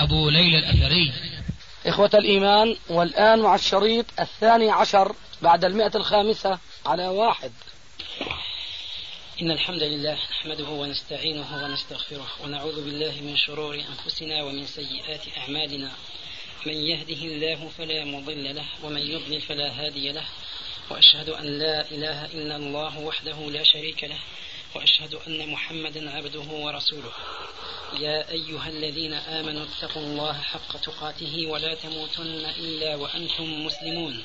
أبو ليلى الأثري. إخوة الإيمان والآن مع الشريط الثاني عشر بعد المئة الخامسة على واحد. إن الحمد لله نحمده ونستعينه ونستغفره ونعوذ بالله من شرور أنفسنا ومن سيئات أعمالنا. من يهده الله فلا مضل له ومن يضلل فلا هادي له. وأشهد أن لا إله إلا الله وحده لا شريك له. وأشهد أن محمدا عبده ورسوله. يا أيها الذين آمنوا اتقوا الله حق تقاته ولا تموتن إلا وأنتم مسلمون.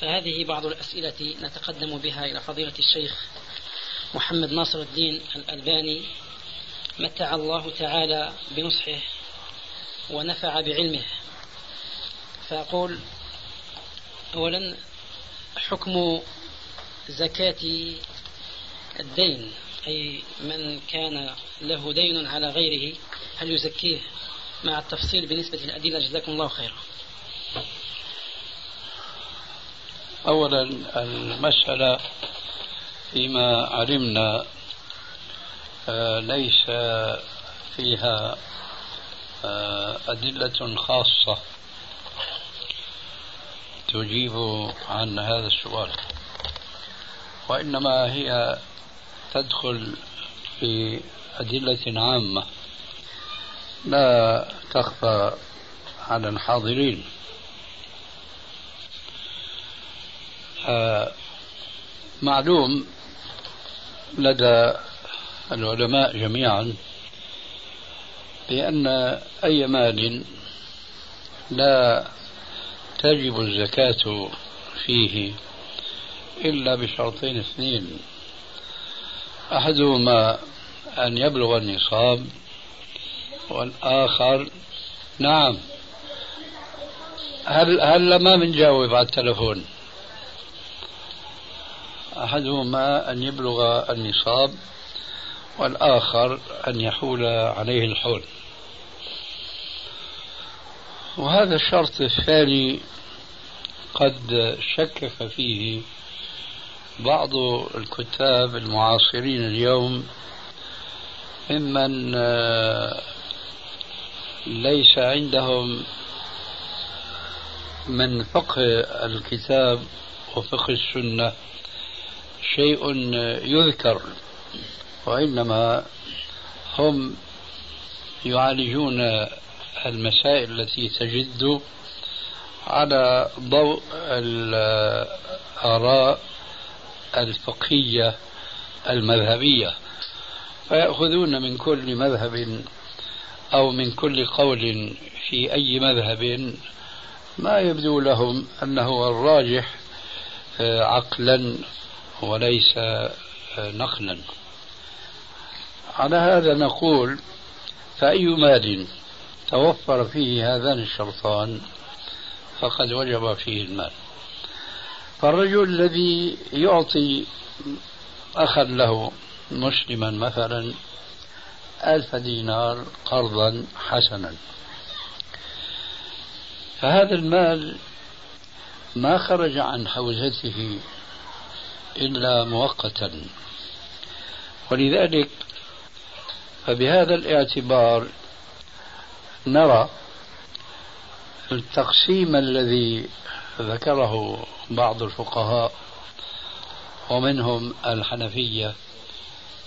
فهذه بعض الأسئلة نتقدم بها إلى فضيلة الشيخ محمد ناصر الدين الألباني. متع الله تعالى بنصحه ونفع بعلمه. فأقول أولا حكم زكاة الدين أي من كان له دين على غيره هل يزكيه؟ مع التفصيل بالنسبة للأدلة جزاكم الله خيرا. أولا المسألة فيما علمنا آه، ليس فيها آه، أدلة خاصة تجيب عن هذا السؤال. وإنما هي تدخل في أدلة عامة لا تخفى على الحاضرين. معلوم لدى العلماء جميعا بأن أي مال لا تجب الزكاة فيه إلا بشرطين اثنين. أحدهما أن يبلغ النصاب والآخر نعم. هل هل ما بنجاوب على التلفون؟ أحدهما أن يبلغ النصاب والآخر أن يحول عليه الحول. وهذا الشرط الثاني قد شكك فيه بعض الكتاب المعاصرين اليوم ممن آه، ليس عندهم من فقه الكتاب وفقه السنة. شيء يذكر وإنما هم يعالجون المسائل التي تجد على ضوء الآراء الفقهية المذهبية. فيأخذون من كل مذهب أو من كل قول في أي مذهب ما يبدو لهم أنه الراجح عقلا وليس نقلا على هذا نقول فأي مال توفر فيه هذان الشرطان فقد وجب فيه المال. فالرجل الذي يعطي أخا له مسلما مثلا ألف دينار قرضا حسنا. فهذا المال ما خرج عن حوزته إلا مؤقتا. ولذلك فبهذا الاعتبار نرى التقسيم الذي ذكره بعض الفقهاء ومنهم الحنفية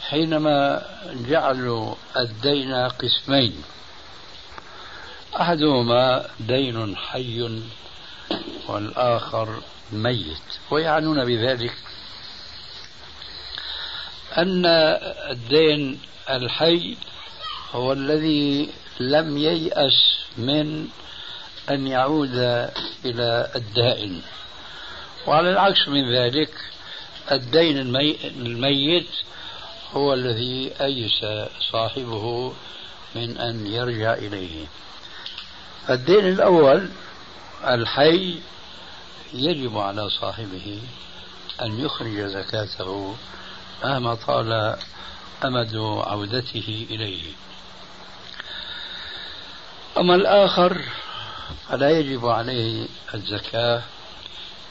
حينما جعلوا الدين قسمين. أحدهما دين حي والآخر ميت ويعنون بذلك أن الدين الحي هو الذي لم ييأس من أن يعود إلى الدائن. وعلى العكس من ذلك الدين الميت هو الذي أيس صاحبه من أن يرجع إليه. الدين الأول الحي يجب على صاحبه أن يخرج زكاته مهما طال أمد عودته إليه. أما الآخر فلا يجب عليه الزكاة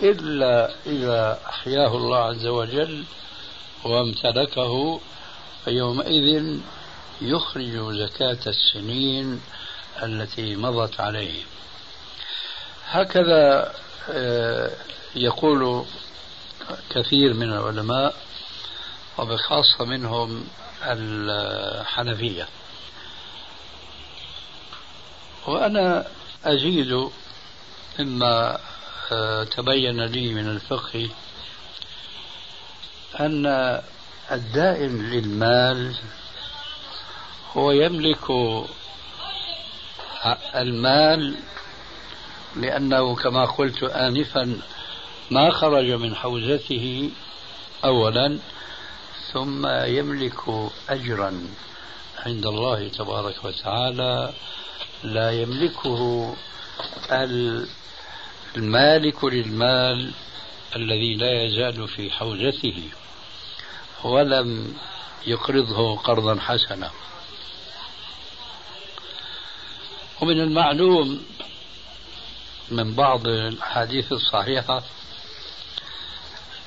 إلا إذا أحياه الله عز وجل وامتلكه فيومئذ يخرج زكاة السنين التي مضت عليه. هكذا آه، يقول كثير من العلماء وبخاصة منهم الحنفية. وأنا أزيد مما آه، تبين لي من الفقه أن الدائن للمال هو يملك المال لأنه كما قلت آنفا ما خرج من حوزته أولا ثم يملك أجرا عند الله تبارك وتعالى لا يملكه المالك للمال الذي لا يزال في حوزته ولم يقرضه قرضا حسنا. ومن المعلوم من بعض الأحاديث الصحيحة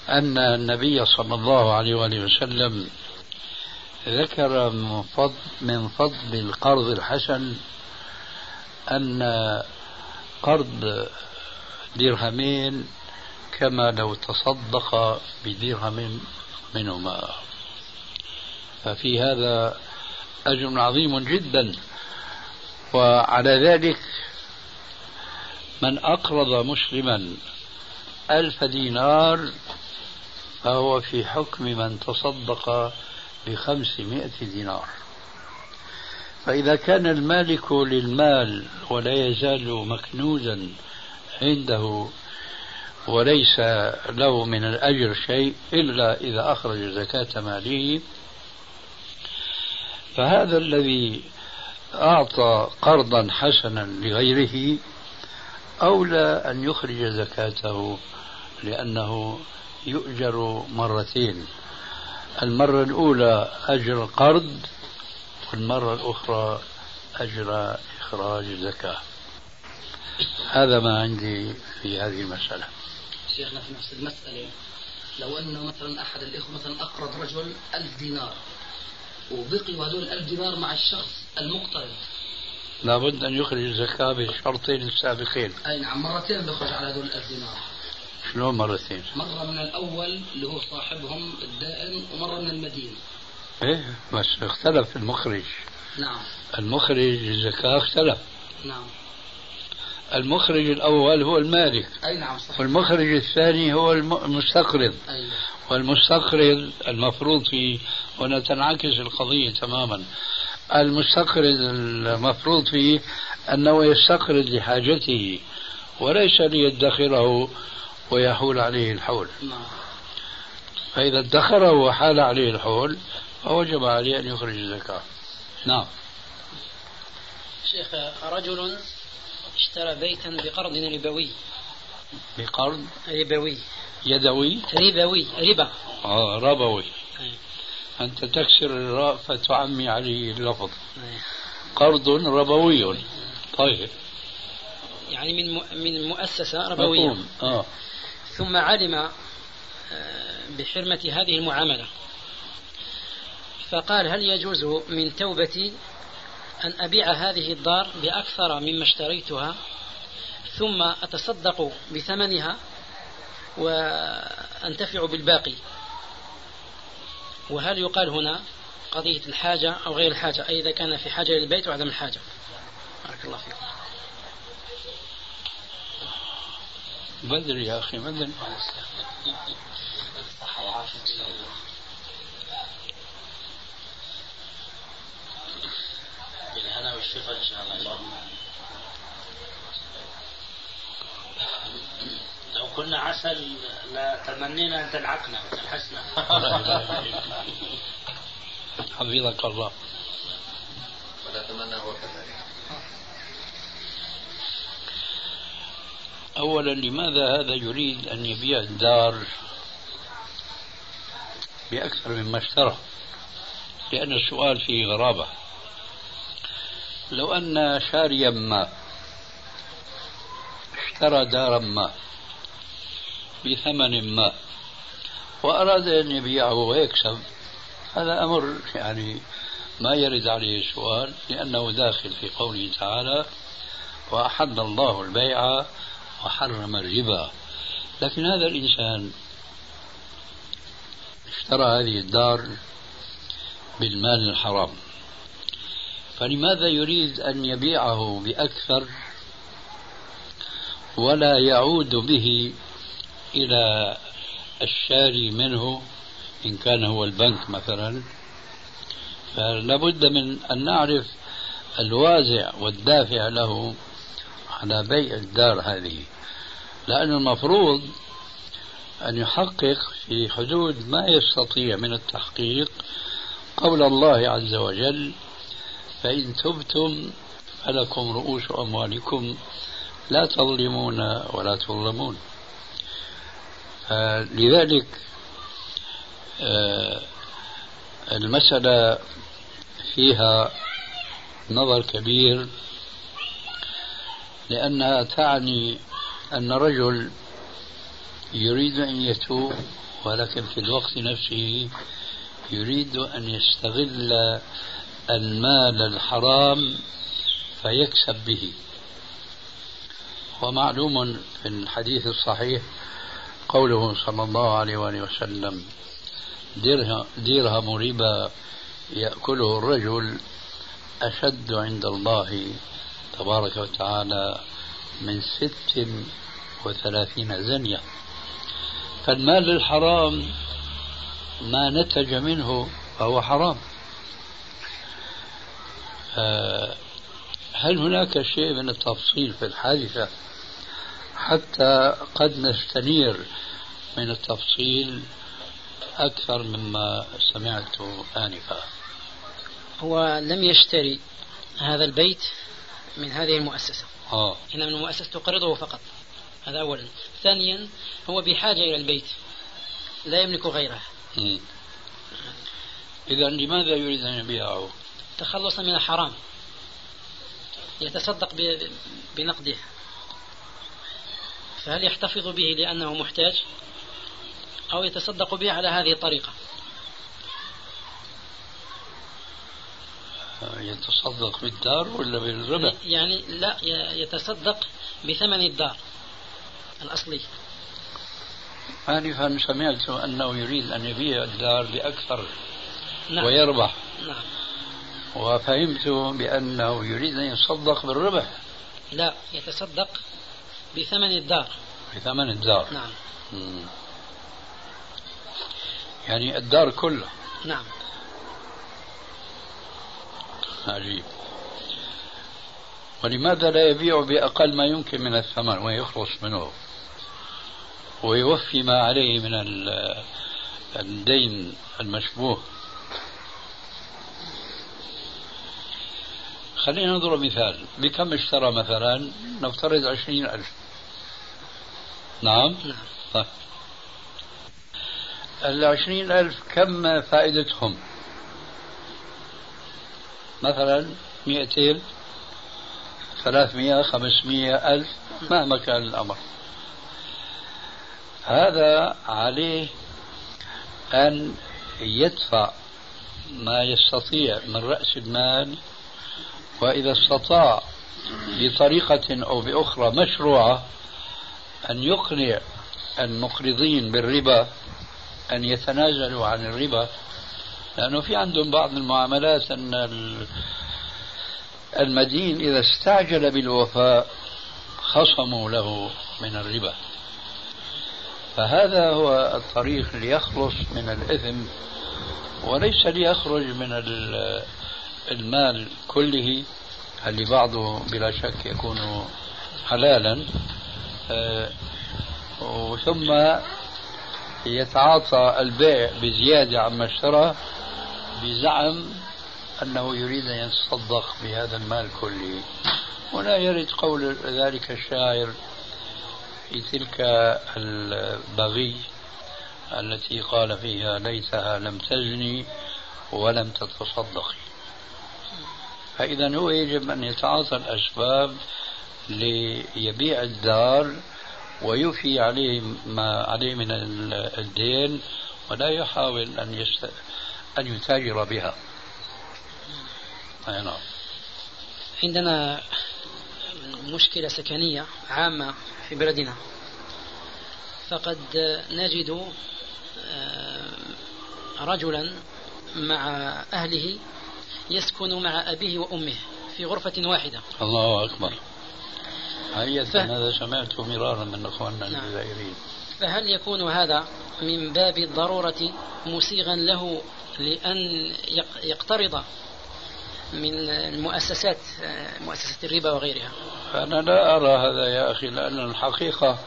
أن النبي صلى الله عليه وآله وسلم ذكر من فضل, من فضل القرض الحسن أن قرض درهمين كما لو تصدق بدرهم منهما. ففي هذا أجر عظيم جدا. وعلى ذلك من أقرض مسلما ألف دينار فهو في حكم من تصدق بخمسمائة دينار. فإذا كان المالك للمال ولا يزال مكنوزا عنده وليس له من الأجر شيء إلا إذا أخرج زكاة ماله فهذا الذي أعطى قرضا حسنا لغيره أولى أن يخرج زكاته لأنه يؤجر مرتين. المرة الأولى أجر القرض والمرة الأخرى أجر إخراج الزكاة. هذا ما عندي في هذه المسألة. شيخنا في نفس المسألة لو أنه مثلا أحد الإخوة مثلا أقرض رجل ألف دينار وبقي هذول الألف دينار مع الشخص المقترض. لابد أن يخرج الزكاة بالشرطين السابقين أي نعم مرتين بيخرج على هذول الألف دينار. شلون مرتين؟ مرة من الأول اللي هو صاحبهم الدائن ومرة من المدين إيه بس اختلف المخرج. نعم. المخرج الزكاة اختلف. نعم. المخرج الأول هو المالك. أي نعم صحيح. والمخرج الثاني هو المستقرض أيوة. والمستقرض المفروض فيه هنا تنعكس القضية تماما. المستقرض المفروض فيه أنه يستقرض لحاجته وليس ليدخره ويحول عليه الحول. نعم. فإذا ادخره وحال عليه الحول فوجب عليه أن يخرج الزكاة. نعم. شيخ رجل اشترى بيتا بقرض ربوي. بقرض؟ ربوي. يدوي؟ ربوي ربا. آه ربوي. أي. أنت تكسر الراء فتعمي عليه اللفظ. أي. قرض ربوي. طيب. يعني من من مؤسسة ربوية. مفهوم. آه. ثم علم آه، بحرمة هذه المعاملة. فقال هل يجوز من توبتي أن أبيع هذه الدار بأكثر مما اشتريتها ثم أتصدق بثمنها وأنتفع بالباقي؟ وهل يقال هنا قضية الحاجة أو غير الحاجة؟ أي إذا كان في حاجة للبيت وعدم الحاجة. بارك الله فيكم. بدري يا أخي بدري بالهنا والشفاء إن شاء الله. لو كنا عسل لتمنينا أن تلعقنا وتلحسنا. حفظك الله. ونتمنى هو كذلك. أولا لماذا هذا يريد أن يبيع الدار بأكثر مما اشترى؟ لأن السؤال فيه غرابة. لو أن شاريا ما اشترى دارا ما بثمن ما وأراد أن يبيعه ويكسب هذا أمر يعني ما يرد عليه السؤال لأنه داخل في قوله تعالى وأحل الله البيع وحرم الربا. لكن هذا الإنسان اشترى هذه الدار بالمال الحرام. فلماذا يريد أن يبيعه بأكثر ولا يعود به إلى الشاري منه إن كان هو البنك مثلا؟ فلا بد من أن نعرف الوازع والدافع له على بيع الدار هذه. لأن المفروض أن يحقق في حدود ما يستطيع من التحقيق قول الله عز وجل فإن تبتم فلكم رؤوس أموالكم لا تظلمون ولا تظلمون. لذلك آه، المسألة فيها نظر كبير لأنها تعني أن رجل يريد أن يتوب ولكن في الوقت نفسه يريد أن يستغل المال الحرام فيكسب به. ومعلوم في الحديث الصحيح قوله صلى الله عليه وآله وسلم درهم ربا يأكله الرجل أشد عند الله تبارك وتعالى من ست وثلاثين زنية. فالمال الحرام ما نتج منه فهو حرام. هل هناك شيء من التفصيل في الحادثة حتى قد نستنير من التفصيل أكثر مما سمعت آنفا؟ هو لم يشتري هذا البيت من هذه المؤسسة. آه. إنما المؤسسة تقرضه فقط. هذا أولا. ثانيا هو بحاجة إلى البيت. لا يملك غيره. إذا لماذا يريد أن يبيعه؟ تخلصا من الحرام. يتصدق بنقده. فهل يحتفظ به لأنه محتاج؟ أو يتصدق به على هذه الطريقة. يتصدق بالدار ولا بالربا؟ يعني لا يتصدق بثمن الدار الأصلي. آنفا سمعت أنه يريد أن يبيع الدار بأكثر نعم. ويربح. نعم. وفهمت بأنه يريد أن يتصدق بالربح لا يتصدق بثمن الدار. بثمن الدار. نعم. مم. يعني الدار كلها. نعم. عجيب ولماذا لا يبيع بأقل ما يمكن من الثمن ويخلص منه؟ ويوفي ما عليه من الدين المشبوه. خلينا نضرب مثال. بكم اشترى مثلا؟ نفترض عشرين ألف. نعم؟ نعم. طيب. العشرين ألف كم فائدتهم؟ مثلا مئتين ثلاثمية خمسمية ألف مهما كان الأمر. هذا عليه أن يدفع ما يستطيع من رأس المال وإذا استطاع بطريقة أو بأخرى مشروعة أن يقنع المقرضين بالربا أن يتنازلوا عن الربا. لأنه في عندهم بعض المعاملات أن المدين إذا استعجل بالوفاء خصموا له من الربا. فهذا هو الطريق ليخلص من الإثم وليس ليخرج من المال كله اللي بعضه بلا شك يكون حلالا. آه، ثم يتعاطى البيع بزيادة عما اشترى بزعم أنه يريد أن يتصدق بهذا المال كله ولا يرد قول ذلك الشاعر في تلك البغي التي قال فيها ليتها لم تزني ولم تتصدقي فإذا هو يجب أن يتعاطى الأسباب ليبيع الدار ويفي عليه ما عليه من الدين ولا يحاول أن. أن يتاجر بها. أي نعم. عندنا مشكلة سكنية عامة في بلدنا. فقد نجد آه، رجلا مع أهله يسكن مع أبيه وأمه في غرفة واحدة. الله أكبر. حقيقة ف... هذا؟ سمعته مرارا من أخواننا نعم. الجزائريين فهل يكون هذا من باب الضرورة مسيغا له لأن يقترض من المؤسسات مؤسسة الربا وغيرها. أنا لا أرى هذا يا أخي لأن الحقيقة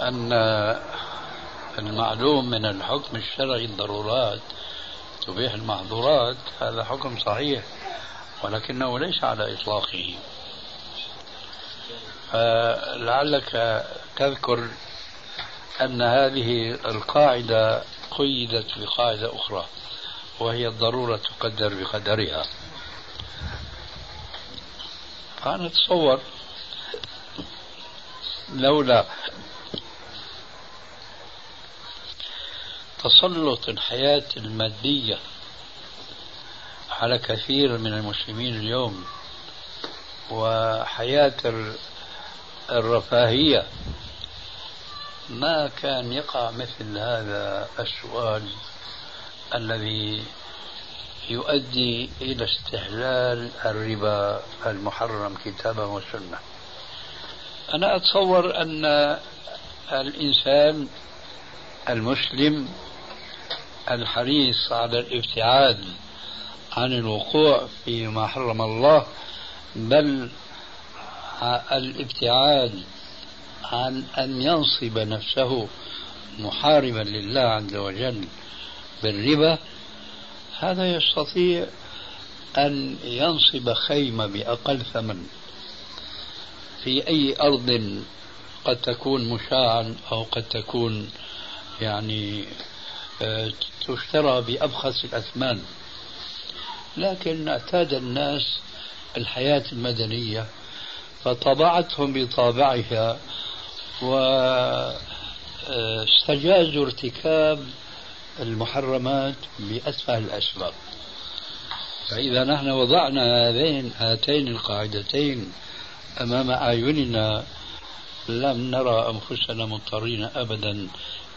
أن المعلوم من الحكم الشرعي الضرورات تبيح المحظورات هذا حكم صحيح ولكنه ليس على إطلاقه. فلعلك تذكر أن هذه القاعدة قيدت بقاعدة أخرى وهي الضرورة تقدر بقدرها. فأنا أتصور لولا تسلط الحياة المادية على كثير من المسلمين اليوم وحياة الرفاهية ما كان يقع مثل هذا السؤال الذي يؤدي إلى استحلال الربا المحرم كتابا وسنة. أنا أتصور أن الإنسان المسلم الحريص على الابتعاد عن الوقوع فيما حرم الله بل الابتعاد عن أن ينصب نفسه محاربا لله عز وجل بالربا هذا يستطيع أن ينصب خيمة بأقل ثمن. في أي أرض قد تكون مشاعا أو قد تكون يعني آه، تشترى بأبخس الأثمان. لكن اعتاد الناس الحياة المدنية فطبعتهم بطابعها واستجازوا ارتكاب المحرمات بأسفل الأسباب. فإذا نحن وضعنا هذين هاتين القاعدتين أمام أعيننا لم نرى أنفسنا مضطرين أبدا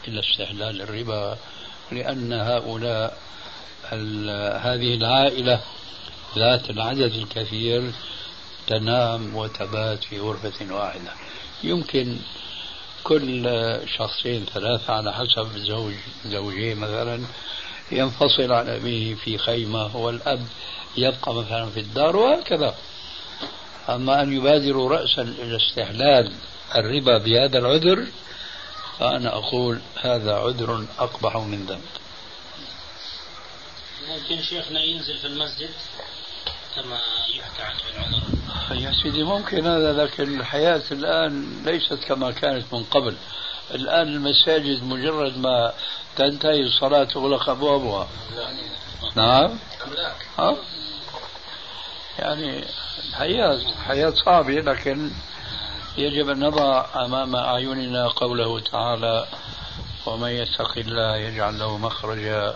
إلى استحلال الربا لأن هؤلاء هذه العائلة ذات العدد الكثير تنام وتبات في غرفة واحدة. يمكن كل شخصين ثلاثة على حسب زوج زوجين مثلا ينفصل عن أبيه في خيمة والأب يبقى مثلا في الدار وهكذا. أما أن يبادروا رأسا إلى استحلال الربا بهذا العذر فأنا أقول هذا عذر أقبح من ذنب. ممكن شيخنا ينزل في المسجد كما يحكى عنه العذر. يا سيدي ممكن هذا لكن الحياة الآن ليست كما كانت من قبل. الآن المساجد مجرد ما تنتهي الصلاة تغلق أبوابها. نعم؟ ها؟ يعني الحياة حياة صعبة لكن يجب أن نضع أمام أعيننا قوله تعالى ومن يتق الله يجعل له مخرجا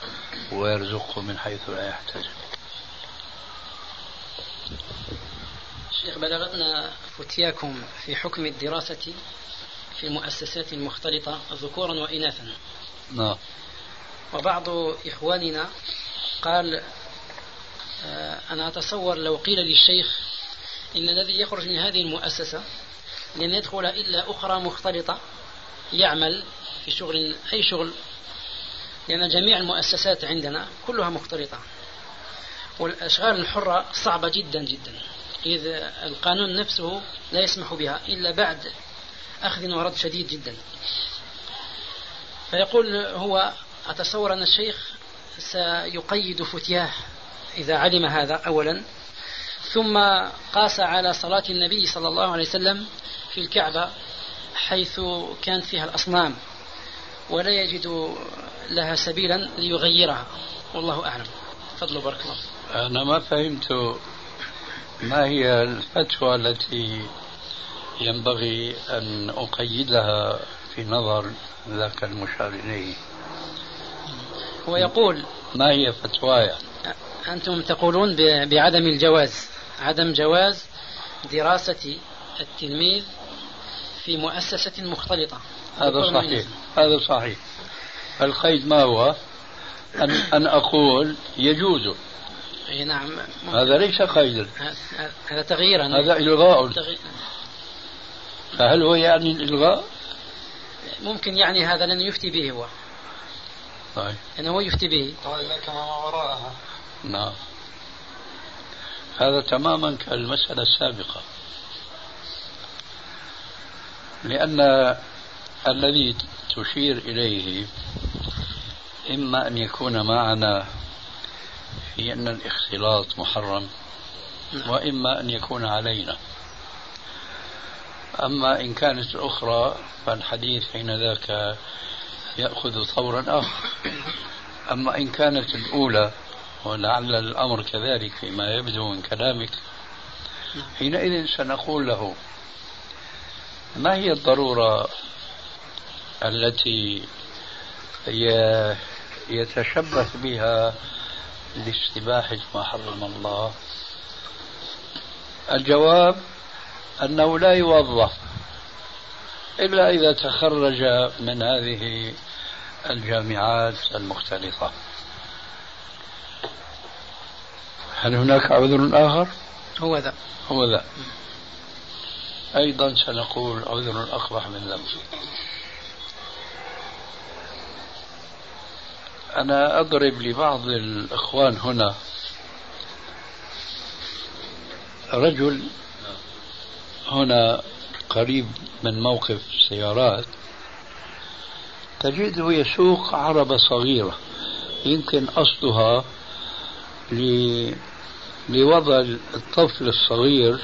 ويرزقه من حيث لا يحتسب. شيخ بلغتنا فتياكم في حكم الدراسة في المؤسسات المختلطة ذكورا وإناثا. نعم. وبعض إخواننا قال آه، أنا أتصور لو قيل للشيخ إن الذي يخرج من هذه المؤسسة لن يدخل إلا أخرى مختلطة يعمل في شغل أي شغل لأن جميع المؤسسات عندنا كلها مختلطة والأشغال الحرة صعبة جدا جدا. إذ القانون نفسه لا يسمح بها إلا بعد أخذ ورد شديد جدا. فيقول هو أتصور أن الشيخ سيقيد فتياه إذا علم هذا أولا ثم قاس على صلاة النبي صلى الله عليه وسلم في الكعبة حيث كانت فيها الأصنام ولا يجد لها سبيلا ليغيرها. والله أعلم. فضل بارك الله أنا ما فهمت ما هي الفتوى التي ينبغي أن أقيدها في نظر ذاك المشار إليه هو يقول ما هي فتواي أنتم تقولون بعدم الجواز. عدم جواز دراسة التلميذ في مؤسسة مختلطة. هذا صحيح. هذا صحيح. القيد ما هو؟ أن, أن أقول يجوز اي نعم. هذا ليس قيدا هذا تغيير هذا إلغاء. تغيير. فهل هو يعني الإلغاء؟ ممكن يعني هذا لن يفتي به هو. طيب. لأنه هو يفتي به. طيب كما ما وراءها. نعم. هذا تماما كالمسألة السابقة. لأن الذي تشير إليه إما أن يكون معنا في أن الاختلاط محرم وإما أن يكون علينا. أما إن كانت الأخرى فالحديث حين ذاك يأخذ طورا آخر. أما إن كانت الأولى ولعل الأمر كذلك فيما يبدو من كلامك حينئذ سنقول له ما هي الضرورة التي يتشبث بها لاستباحة ما حرم الله. الجواب أنه لا يوظف إلا إذا تخرج من هذه الجامعات المختلطة. هل هناك عذر آخر؟ هو ذا. هو ذا. أيضا سنقول عذر أقبح من ذنب أنا أضرب لبعض الإخوان هنا. رجل هنا قريب من موقف السيارات تجده يسوق عربة صغيرة. يمكن قصدها لوضع الطفل الصغير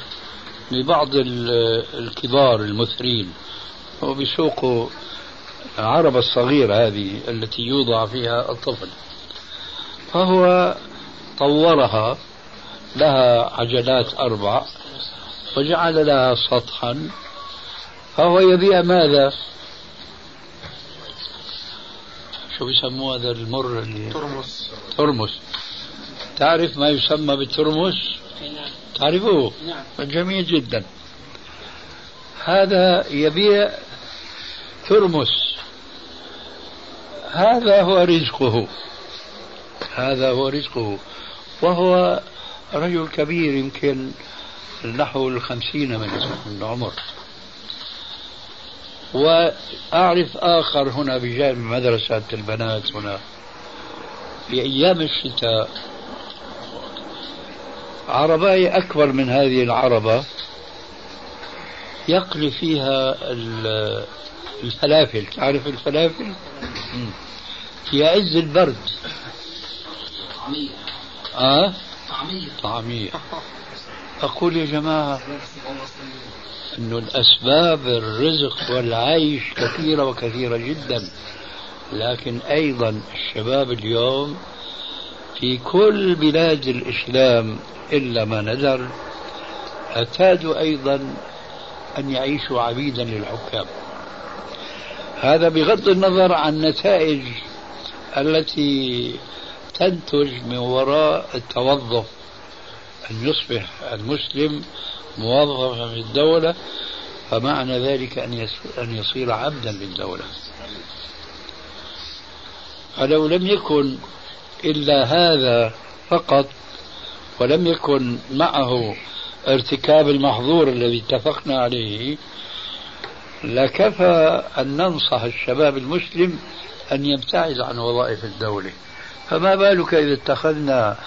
لبعض الكبار المثرين هو بيسوقوا العربة الصغيرة هذه التي يوضع فيها الطفل فهو طورها لها عجلات أربع وجعل لها سطحا فهو يبيع ماذا؟ شو بيسموه هذا المر اللي ترمس ترمس تعرف ما يسمى بالترمس؟ تعرفوه؟ نعم جميل جدا هذا يبيع ترمس هذا هو رزقه. هذا هو رزقه. وهو رجل كبير يمكن نحو الخمسين من العمر. وأعرف آخر هنا بجانب مدرسة البنات هنا في أيام الشتاء. عرباية أكبر من هذه العربة يقلي فيها الفلافل تعرف الفلافل في عز البرد. طعمية. آه؟ طعمية. طعمية. أقول يا جماعة أن الأسباب الرزق والعيش كثيرة وكثيرة جدا. لكن أيضا الشباب اليوم في كل بلاد الإسلام إلا ما ندر اعتادوا أيضا أن يعيشوا عبيدا للحكام. هذا بغض النظر عن النتائج التي تنتج من وراء التوظف أن يصبح المسلم موظفا في الدولة فمعنى ذلك أن أن يصير عبدا للدولة فلو لم يكن إلا هذا فقط ولم يكن معه ارتكاب المحظور الذي اتفقنا عليه لكفى أن ننصح الشباب المسلم أن يبتعد عن وظائف الدولة. فما بالك إذا اتخذنا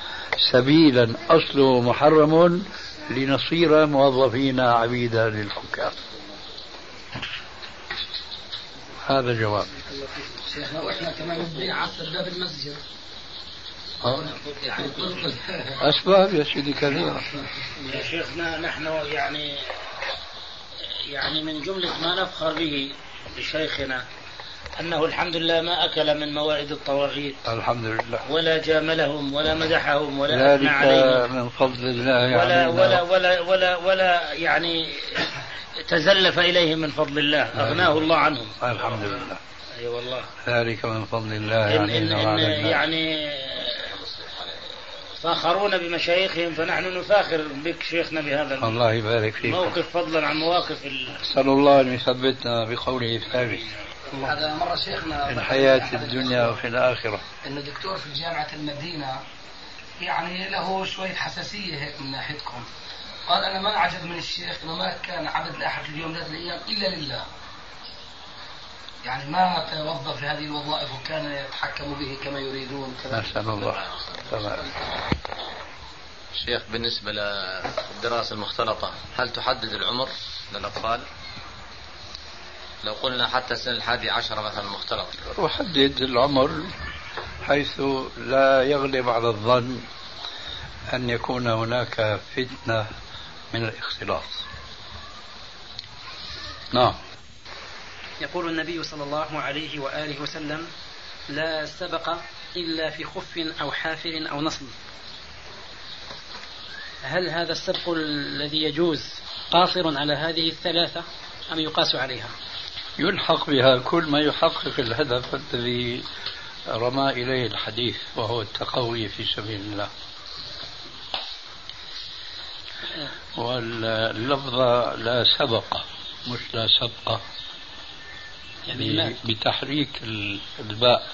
سبيلا أصله محرم لنصير موظفين عبيدا للحكام؟ هذا جواب. شيخنا وإحنا كمان عصر باب المسجد أسباب يا سيدي كثيرة يا شيخنا نحن يعني يعني من جملة ما نفخر به لشيخنا أنه الحمد لله ما أكل من موائد الطواغيت. الحمد لله ولا جاملهم ولا مدحهم ولا أثنى عليهم. من فضل الله ولا علينا ولا ولا ولا ولا يعني تزلف إليهم من فضل الله أغناه الله عنهم. الحمد لله أي أيوة والله. ذلك من فضل الله إن, إن, علينا إن الناس. يعني فآخرون بمشايخهم فنحن نفاخر بك شيخنا بهذا الله يبارك فيك. الموقف فضلا عن مواقف ال... نسأل الله أن يثبتنا بقوله الثابت هذا مرة شيخنا في الحياة الدنيا وفي الآخرة. انه دكتور في جامعة المدينة يعني له شوية حساسية هيك من ناحيتكم. قال أنا ما أعجب من الشيخ إنه ما كان عبد لاحد اليوم ذات الأيام إلا لله. يعني ما توظف في هذه الوظائف وكان يتحكم به كما يريدون كما نسأل الله. تمام. شيخ بالنسبة للدراسة المختلطة هل تحدد العمر للأطفال؟ لو قلنا حتى السنة الحادية عشرة مثلا مختلط. وحدد العمر حيث لا يغلب على الظن أن يكون هناك فتنة من الاختلاط. نعم. يقول النبي صلى الله عليه وآله وسلم لا سبق إلا في خف أو حافر أو نصل هل هذا السبق الذي يجوز قاصر على هذه الثلاثة أم يقاس عليها؟ يلحق بها كل ما يحقق الهدف الذي رمى إليه الحديث وهو التقوي في سبيل الله. واللفظة لا سبق مش لا سبق. المال بتحريك الباء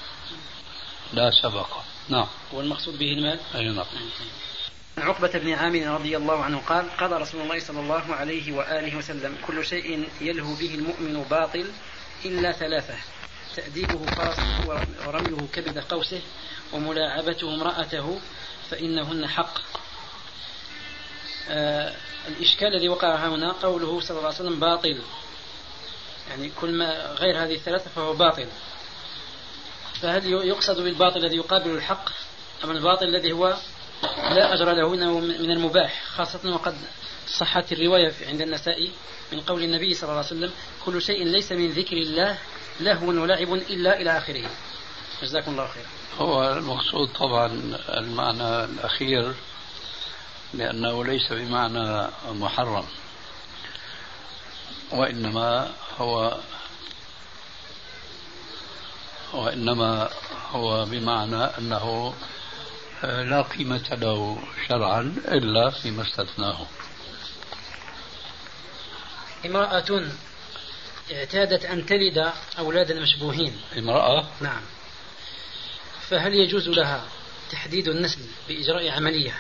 لا سبق. نعم. والمقصود به المال؟ أي نعم. عن عقبة بن عامر رضي الله عنه قال قال رسول الله صلى الله عليه وآله وسلم كل شيء يلهو به المؤمن باطل إلا ثلاثة تأديبه فرسه ورميه كبد قوسه وملاعبته امرأته فإنهن حق. آه الإشكال الذي وقع هنا قوله صلى الله عليه وسلم باطل. يعني كل ما غير هذه الثلاثة فهو باطل. فهل يقصد بالباطل الذي يقابل الحق أم الباطل الذي هو لا أجر له من المباح؟ خاصة وقد صحت الرواية عند النسائي من قول النبي صلى الله عليه وسلم كل شيء ليس من ذكر الله لهو ولعب إلا إلى آخره. جزاكم الله خيرا. هو المقصود طبعا المعنى الأخير لأنه ليس بمعنى محرم. وإنما هو وإنما هو بمعنى أنه لا قيمة له شرعا إلا فيما استثناه. امرأة اعتادت أن تلد أولادا مشبوهين امرأة؟ نعم. فهل يجوز لها تحديد النسل بإجراء عملية؟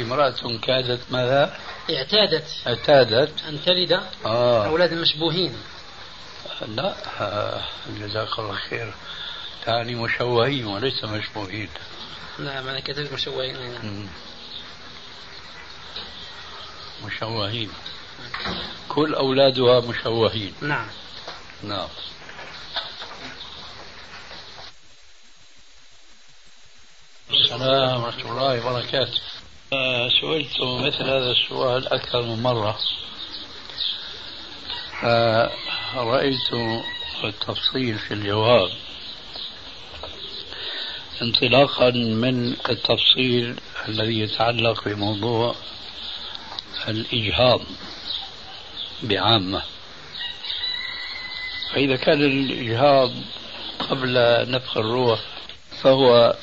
امرأة كادت ماذا؟ اعتادت. اعتادت. أن تلد آه. أولادا مشبوهين. لا آه. جزاك الله خير. تعني مشوهين وليس مشبوهين. نعم أنا كتبت مشوهين نعم. مشوهين. كل أولادها مشوهين. نعم. نعم. السلام ورحمة الله وبركاته. سئلت مثل هذا السؤال أكثر من مرة. فرأيت التفصيل في الجواب. انطلاقا من التفصيل الذي يتعلق بموضوع الإجهاض بعامة. فإذا كان الإجهاض قبل نفخ الروح فهو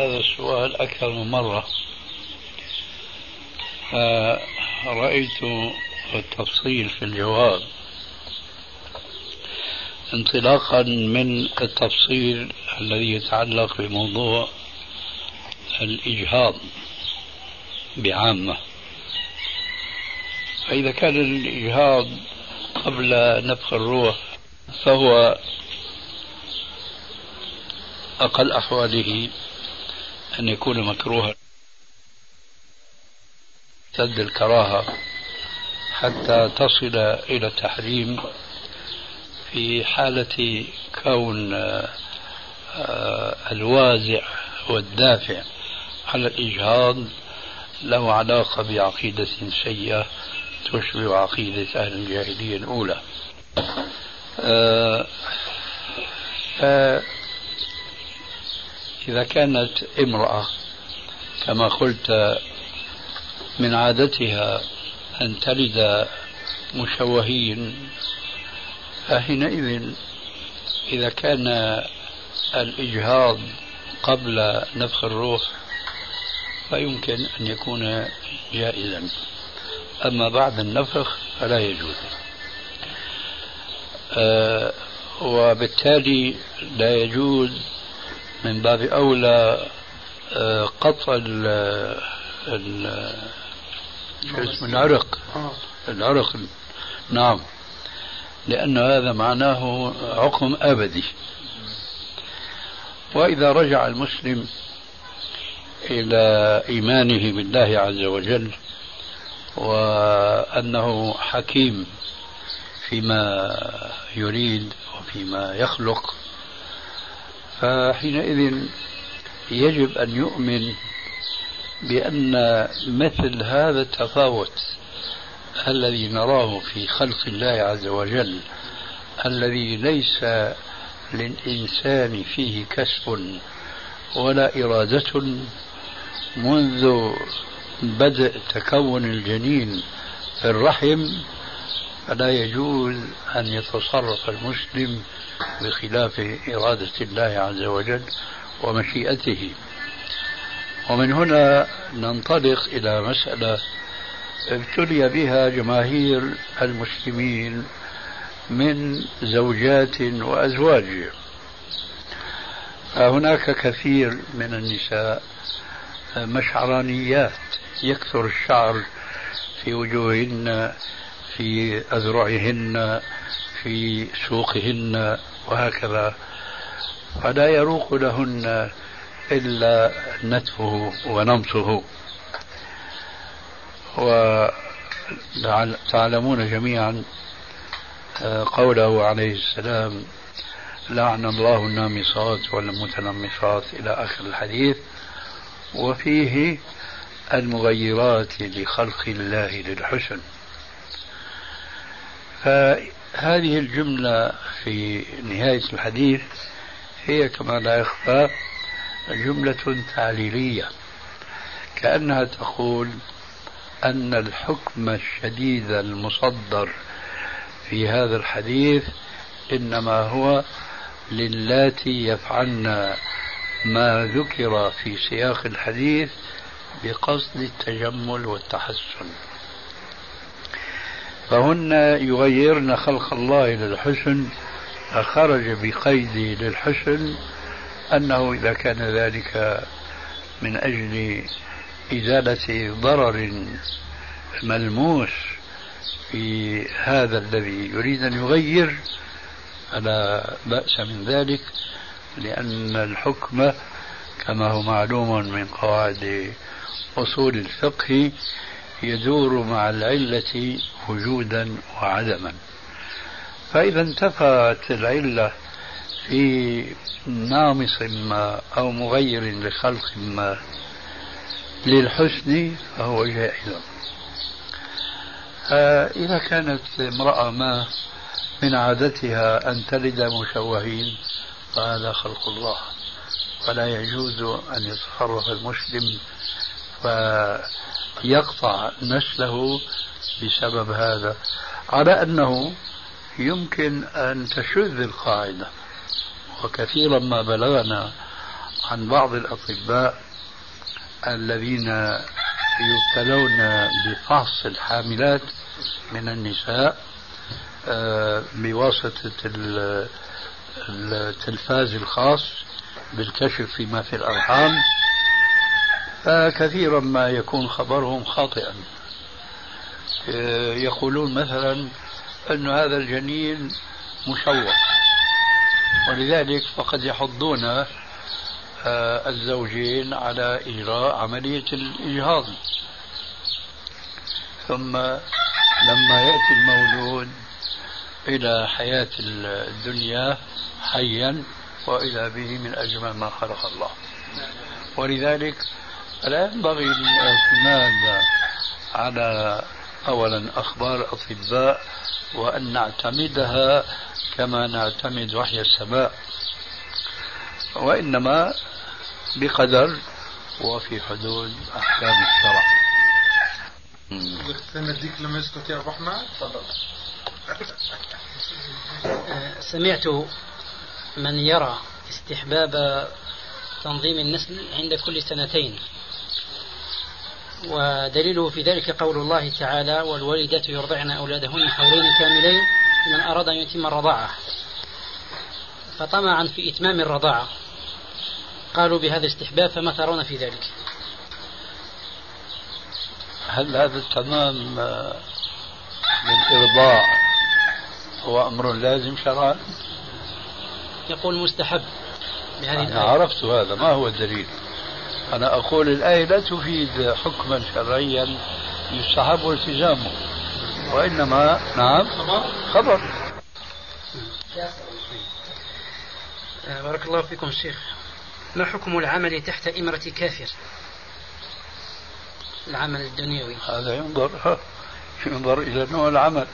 هذا السؤال أكثر من مرة. فرأيت التفصيل في الجواب. انطلاقا من التفصيل الذي يتعلق بموضوع الإجهاض بعامة. فإذا كان الإجهاض قبل نفخ الروح فهو أقل أحواله. أن يكون مكروها. سد الكراهة حتى تصل إلى التحريم في حالة كون آه، الوازع والدافع على الإجهاض له علاقة بعقيدة سيئة تشبه عقيدة أهل الجاهلية الأولى. آه، إذا كانت امرأة كما قلت من عادتها أن تلد مشوهين فحينئذ إذا كان الإجهاض قبل نفخ الروح فيمكن أن يكون جائزا. أما بعد النفخ فلا يجوز. أه وبالتالي لا يجوز من باب أولى أه قطع ال ال اسم العرق. العرق. نعم. لأن هذا معناه عقم أبدي. وإذا رجع المسلم إلى إيمانه بالله عز وجل وأنه حكيم فيما يريد وفيما يخلق فحينئذ يجب أن يؤمن بأن مثل هذا التفاوت الذي نراه في خلق الله عز وجل الذي ليس للإنسان فيه كسب ولا إرادة منذ بدء تكون الجنين في الرحم فلا يجوز أن يتصرف المسلم بخلاف إرادة الله عز وجل ومشيئته. ومن هنا ننطلق إلى مسألة ابتلي بها جماهير المسلمين من زوجات وأزواج. فهناك كثير من النساء مشعرانيات يكثر الشعر في وجوههن في أذرعهن في سوقهن وهكذا. فلا يروق لهن إلا نتفه ونمصه وتعلمون جميعا آه، قوله عليه السلام لعن الله النامصات والمتنمصات إلى آخر الحديث. وفيه المغيرات لخلق الله للحسن. فهذه الجملة في نهاية الحديث هي كما لا يخفى جملة تعليلية كأنها تقول أن الحكم الشديد المصدر في هذا الحديث إنما هو للاتي يفعلن ما ذكر في سياق الحديث بقصد التجمل والتحسن. فهن يغيرن خلق الله للحسن فخرج بقيد للحسن أنه إذا كان ذلك من أجل إزالة ضرر ملموس في هذا الذي يريد أن يغير فلا بأس من ذلك لأن الحكم كما هو معلوم من قواعد أصول الفقه يدور مع العلة وجودا وعدما. فإذا انتفت العلة في نامص ما أو مغير لخلق ما للحسن فهو جائز إذا كانت امرأة ما من عادتها أن تلد مشوهين فهذا خلق الله. فلا يجوز أن يتصرف المسلم. فيقطع نسله بسبب هذا على أنه يمكن أن تشذ القاعدة. وكثيرا ما بلغنا عن بعض الأطباء الذين يبتلون بفحص الحاملات من النساء آه، بواسطة التلفاز الخاص بالكشف فيما في الأرحام. فكثيرا ما يكون خبرهم خاطئا. يقولون مثلا أن هذا الجنين مشوه. ولذلك فقد يحضون آه، الزوجين على إجراء عملية الإجهاض. ثم لما يأتي المولود إلى حياة الدنيا حيا وإذا به من أجمل ما خلق الله. ولذلك لا ينبغي الاعتماد على أولا أخبار الأطباء وأن نعتمدها كما نعتمد وحي السماء وإنما بقدر وفي حدود أحكام الشرع. نديك لما يسكت يا أبو أحمد. تفضل. سمعت من يرى استحباب تنظيم النسل عند كل سنتين. ودليله في ذلك قول الله تعالى والوالدات يرضعن أولادهن حولين كاملين لمن أراد أن يتم الرضاعة فطمعا في إتمام الرضاعة قالوا بهذا الاستحباب فما ترون في ذلك هل هذا التمام للإرضاع هو أمر لازم شرعا؟ يقول مستحب بهذه أنا الآية. عرفت هذا ما هو الدليل أنا أقول الآية لا تفيد حكما شرعيا يستحب التزامه وإنما نعم خبر. بارك الله فيكم شيخ. ما حكم العمل تحت إمرة كافر؟ العمل الدنيوي. هذا ينظر ينظر إلى نوع العمل.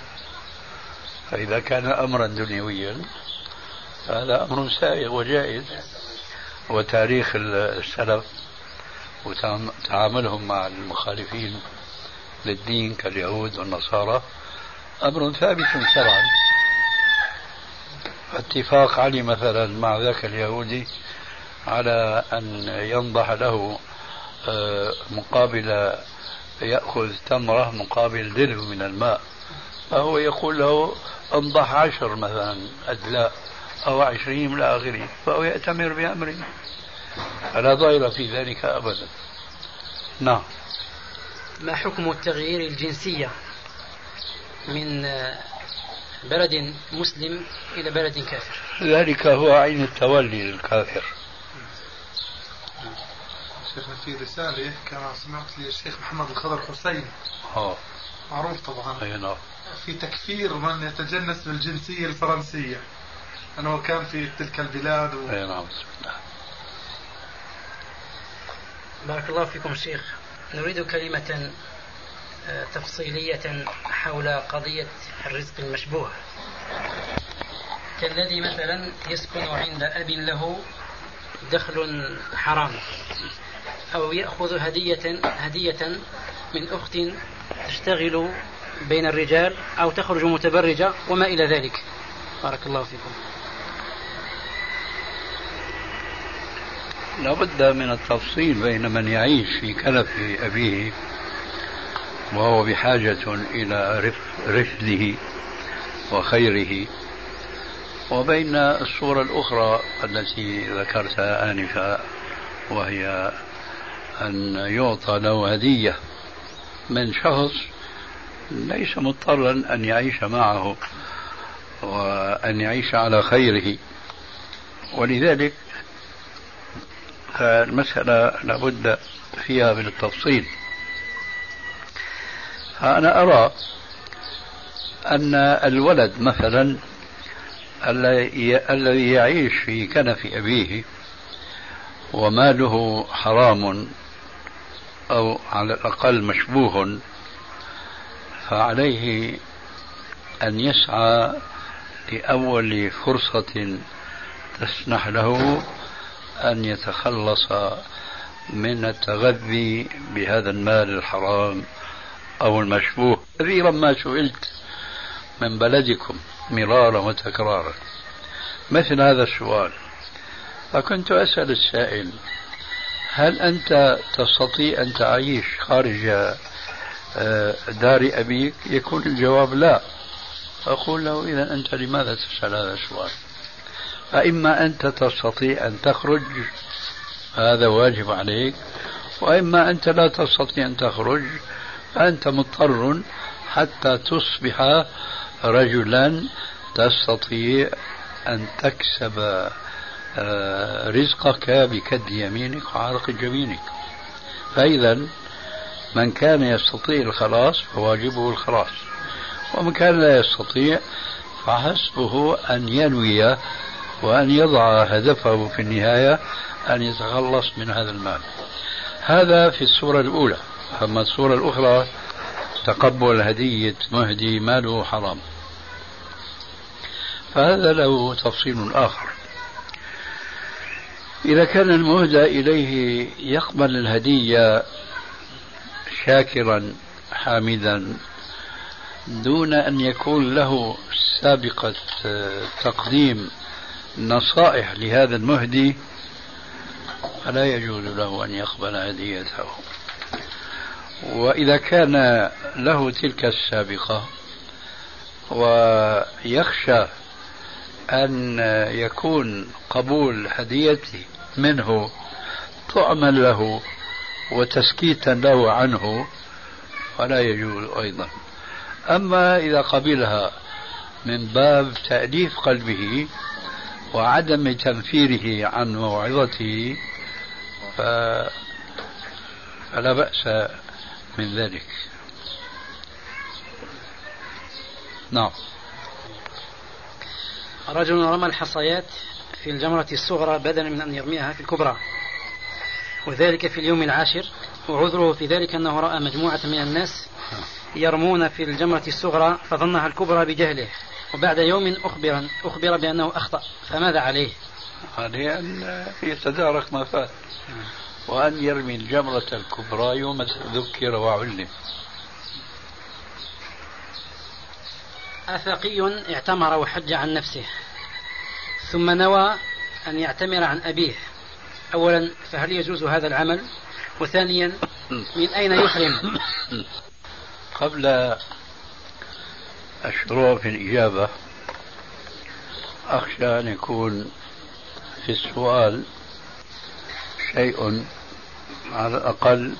فإذا كان أمرا دنيويا فهذا أمر سائغ وجائز. وتاريخ السلف. وتعاملهم مع المخالفين للدين كاليهود والنصارى أمر ثابت شرعا. اتفاق علي مثلا مع ذاك اليهودي على أن ينضح له آه، مقابل يأخذ تمرة مقابل دلو من الماء. فهو يقول له انضح عشر مثلا أدلاء أو عشرين إلى آخره فهو يأتمر بأمره. فلا ضير في ذلك أبدا. نعم. ما حكم التغيير الجنسية من بلد مسلم إلى بلد كافر؟ ذلك هو عين التولي للكافر. شيخنا في رسالة كما سمعت للشيخ محمد الخضر حسين. آه. معروف طبعا. أي نعم. في تكفير من يتجنس بالجنسية الفرنسية. أنه كان في تلك البلاد و... أي نعم بارك الله فيكم شيخ. نريد كلمة آه، تفصيلية حول قضية الرزق المشبوه. كالذي مثلا يسكن عند أب له دخل حرام أو يأخذ هدية هدية من أخت تشتغل بين الرجال أو تخرج متبرجة وما إلى ذلك. بارك الله فيكم. لابد من التفصيل بين من يعيش في كنف أبيه وهو بحاجة إلى رشده وخيره وبين الصورة الأخرى التي ذكرتها آنفا وهي أن يعطى له هدية من شخص ليس مضطرا أن يعيش معه وأن يعيش على خيره. ولذلك المسألة لابد فيها من التفصيل فأنا أرى أن الولد مثلا الذي يعيش في كنف أبيه وماله حرام أو على الأقل مشبوه فعليه أن يسعى لأول فرصة تسنح له أن يتخلص من التغذي بهذا المال الحرام أو المشبوه. كثيرا ما سئلت من بلدكم مرارا وتكرارا. مثل هذا السؤال. فكنت أسأل السائل هل أنت تستطيع أن تعيش خارج آه، دار أبيك؟ يكون الجواب لا. أقول له إذا أنت لماذا تسأل هذا السؤال؟ فإما أنت تستطيع أن تخرج هذا واجب عليك. وإما أنت لا تستطيع أن تخرج فأنت مضطر حتى تصبح رجلا تستطيع أن تكسب آه، رزقك بكد يمينك وعرق جبينك. فإذا من كان يستطيع الخلاص فواجبه الخلاص ومن كان لا يستطيع فحسبه أن ينوي وأن يضع هدفه في النهاية أن يتخلص من هذا المال. هذا في الصورة الأولى. أما الصورة الأخرى تقبل هدية مهدي ماله حرام. فهذا له تفصيل آخر. إذا كان المهدى إليه يقبل الهدية شاكرا حامدا دون أن يكون له سابقة تقديم نصائح لهذا المهدي فلا يجوز له أن يقبل هديته وإذا كان له تلك السابقة ويخشى أن يكون قبول هديته منه طعما له وتسكيتا له عنه فلا يجوز أيضا. أما إذا قبلها من باب تأليف قلبه وعدم تنفيره عن موعظته ف... فلا بأس من ذلك. نعم. رجل رمى الحصيات في الجمرة الصغرى بدلا من أن يرميها في الكبرى. وذلك في اليوم العاشر. وعذره في ذلك أنه رأى مجموعة من الناس يرمون في الجمرة الصغرى فظنها الكبرى بجهله. وبعد يوم أخبر أخبر بأنه أخطأ فماذا عليه؟ عليه أن يتدارك ما فات وأن يرمي الجمرة الكبرى يوم ذكر وعلم. أفقي اعتمر وحج عن نفسه ثم نوى أن يعتمر عن أبيه. أولا فهل يجوز هذا العمل؟ وثانيا من أين يحرم؟ قبل الشروع في الإجابة. أخشى أن يكون في السؤال شيء على الأقل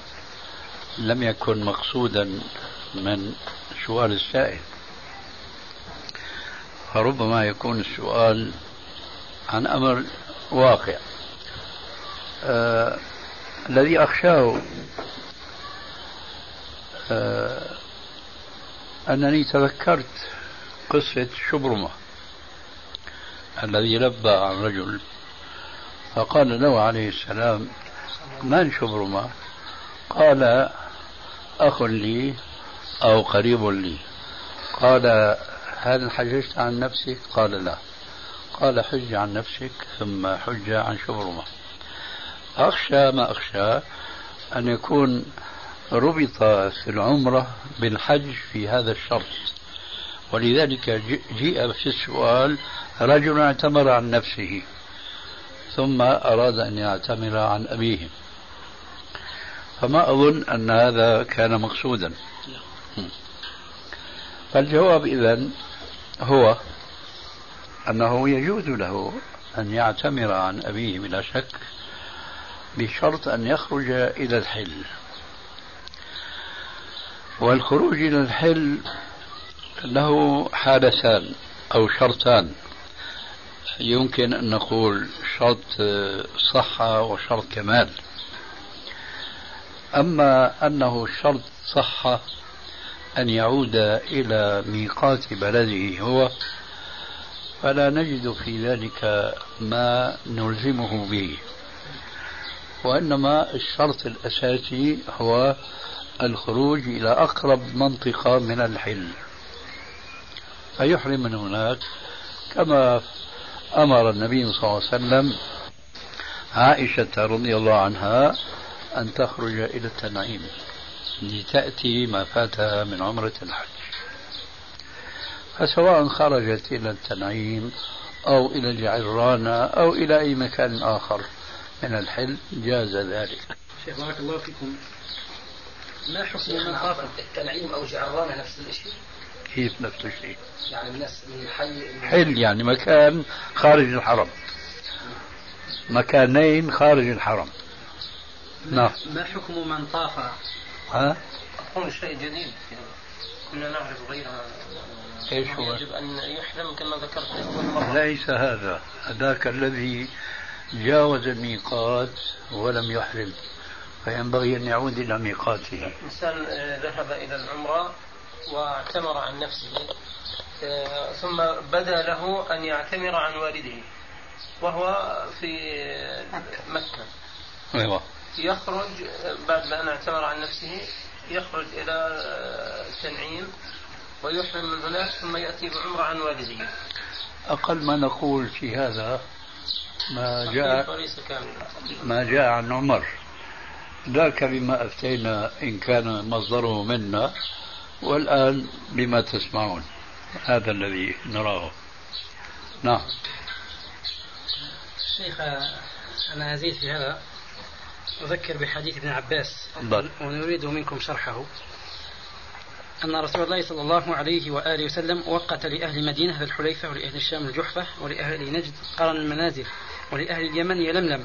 لم يكن مقصودا من سؤال السائل. فربما يكون السؤال عن أمر واقع. آه الذي أخشاه آه أنني تذكرت قصة شبرمة الذي لبى عن رجل فقال له عليه السلام من شبرمة؟ قال أخ لي أو قريب لي. قال هل حججت عن نفسك؟ قال لا. قال حج عن نفسك ثم حج عن شبرمة. أخشى ما أخشى أن يكون ربط في العمرة بالحج في هذا الشرط. ولذلك جيء في السؤال رجل اعتمر عن نفسه ثم أراد أن يعتمر عن أبيه. فما أظن أن هذا كان مقصودا. فالجواب إذا هو أنه يجوز له أن يعتمر عن أبيه بلا شك بشرط أن يخرج إلى الحل. والخروج إلى الحل له حالتان أو شرطان. يمكن أن نقول شرط صحة وشرط كمال. أما أنه شرط صحة أن يعود إلى ميقات بلده هو فلا نجد في ذلك ما نلزمه به. وإنما الشرط الأساسي هو الخروج إلى أقرب منطقة من الحل. فيحرم من هناك كما أمر النبي صلى الله عليه وسلم عائشة رضي الله عنها أن تخرج إلى التنعيم لتأتي ما فاتها من عمرة الحج. فسواء خرجت إلى التنعيم أو إلى الجعرانة أو إلى أي مكان آخر من الحل جاز ذلك. شيخ بارك الله فيكم. ما حكم من طاف التنعيم أو جعرانة نفس الشيء كيف نفس الشيء؟ يعني الناس من حي حل يعني مكان خارج الحرم. مكانين خارج الحرم. نعم. ما حكم من طاف؟ ها؟ يكون شيء جديد. كنا نعرف غيرها إيش هو؟ يجب أن يحرم كما ذكرت. اول مره ليس هذا. ذاك الذي جاوز الميقات ولم يحرم فينبغي أن يعود إلى ميقاته. انسان آه، ذهب إلى العمرة واعتمر عن نفسه آه، ثم بدا له أن يعتمر عن والده وهو في مكة. أيوه. يخرج بعد ما أن اعتمر عن نفسه يخرج إلى التنعيم ويحرم من هناك ثم يأتي بعمرة عن والده أقل ما نقول في هذا ما جاء ما جاء عن عمر ذاك بما أفتينا إن كان مصدره منا والآن بما تسمعون هذا الذي نراه. نعم. شيخ أنا أزيد في هذا. أذكر بحديث ابن عباس ونريد منكم شرحه. أن رسول الله صلى الله عليه وآله وسلم وقت لأهل مدينة الحليفة ولأهل الشام الجحفة ولأهل نجد قرن المنازل ولأهل اليمن يلملم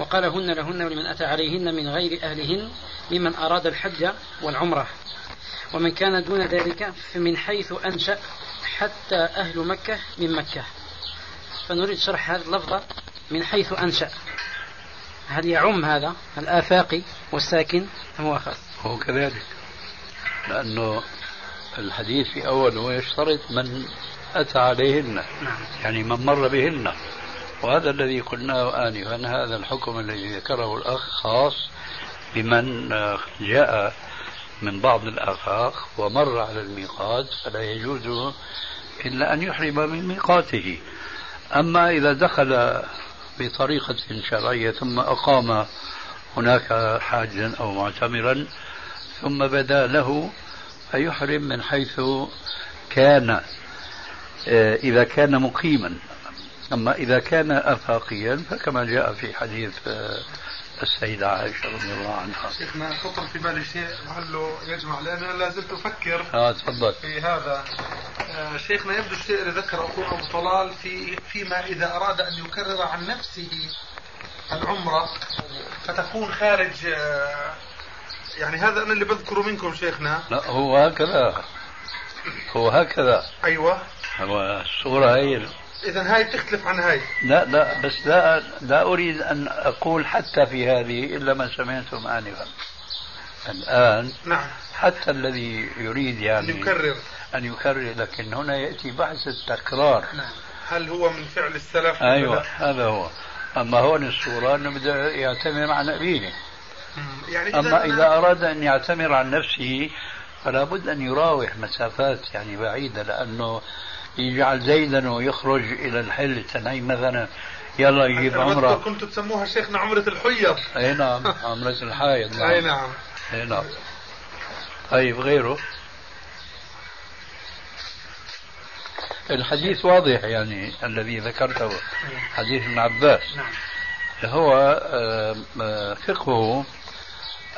وقال هن لهن ولمن أتى عليهن من غير أهلهن ممن أراد الحج والعمرة. ومن كان دون ذلك فمن حيث أنشأ حتى أهل مكة من مكة. فنريد شرح هذه اللفظة من حيث أنشأ. هل يعم هذا الآفاقي والساكن أم هو خاص؟ هو كذلك. لأنه الحديث في أوله يشترط من أتى عليهن. نعم. يعني من مر بهن. وهذا الذي قلناه آنفا هذا الحكم الذي ذكره الأخ خاص بمن جاء من بعض الآفاق ومر على الميقات فلا يجوز إلا أن يحرم من ميقاته. أما إذا دخل بطريقة شرعية ثم أقام هناك حاجا أو معتمرا ثم بدا له فيحرم من حيث كان آه، إذا كان مقيما. أما إذا كان آفاقيا فكما جاء في حديث آه، السيدة عائشة رضي الله عنها. شيخنا خطر في بالي شيء لعله يجمع لأن أنا لازلت أفكر آه تفضل. في هذا. آه شيخنا يبدو الشيء اللي ذكره أخونا أبو طلال في فيما إذا أراد أن يكرر عن نفسه العمرة فتكون خارج آه يعني هذا أنا اللي بذكره منكم شيخنا. لا هو هكذا. هو هكذا. أيوة. هو الصورة هي إذا هاي بتختلف عن هاي. لا لا بس لا لا أريد أن أقول حتى في هذه إلا ما سمعتم آنفا. الآن نعم. حتى الذي يريد يعني أن يكرر. أن يكرر لكن هنا يأتي بحث التكرار. نعم. هل هو من فعل السلف أيوة هذا هو. أما هون الصورة أنه بده يعتمر عن أبيه يعني أما إذا أراد أن يعتمر عن نفسه فلا بد أن يراوح مسافات يعني بعيدة لأنه يجعل زيدا ويخرج إلى الحل التنعيم مثلا. يلا يجيب عمرة. كنتوا تسموها شيخنا عمرة الحيض. أي نعم عمرة الحائض نعم. أي نعم. أي نعم. طيب غيره. الحديث واضح يعني الذي ذكرته حديث ابن عباس. نعم. هو آه، آه، فقهه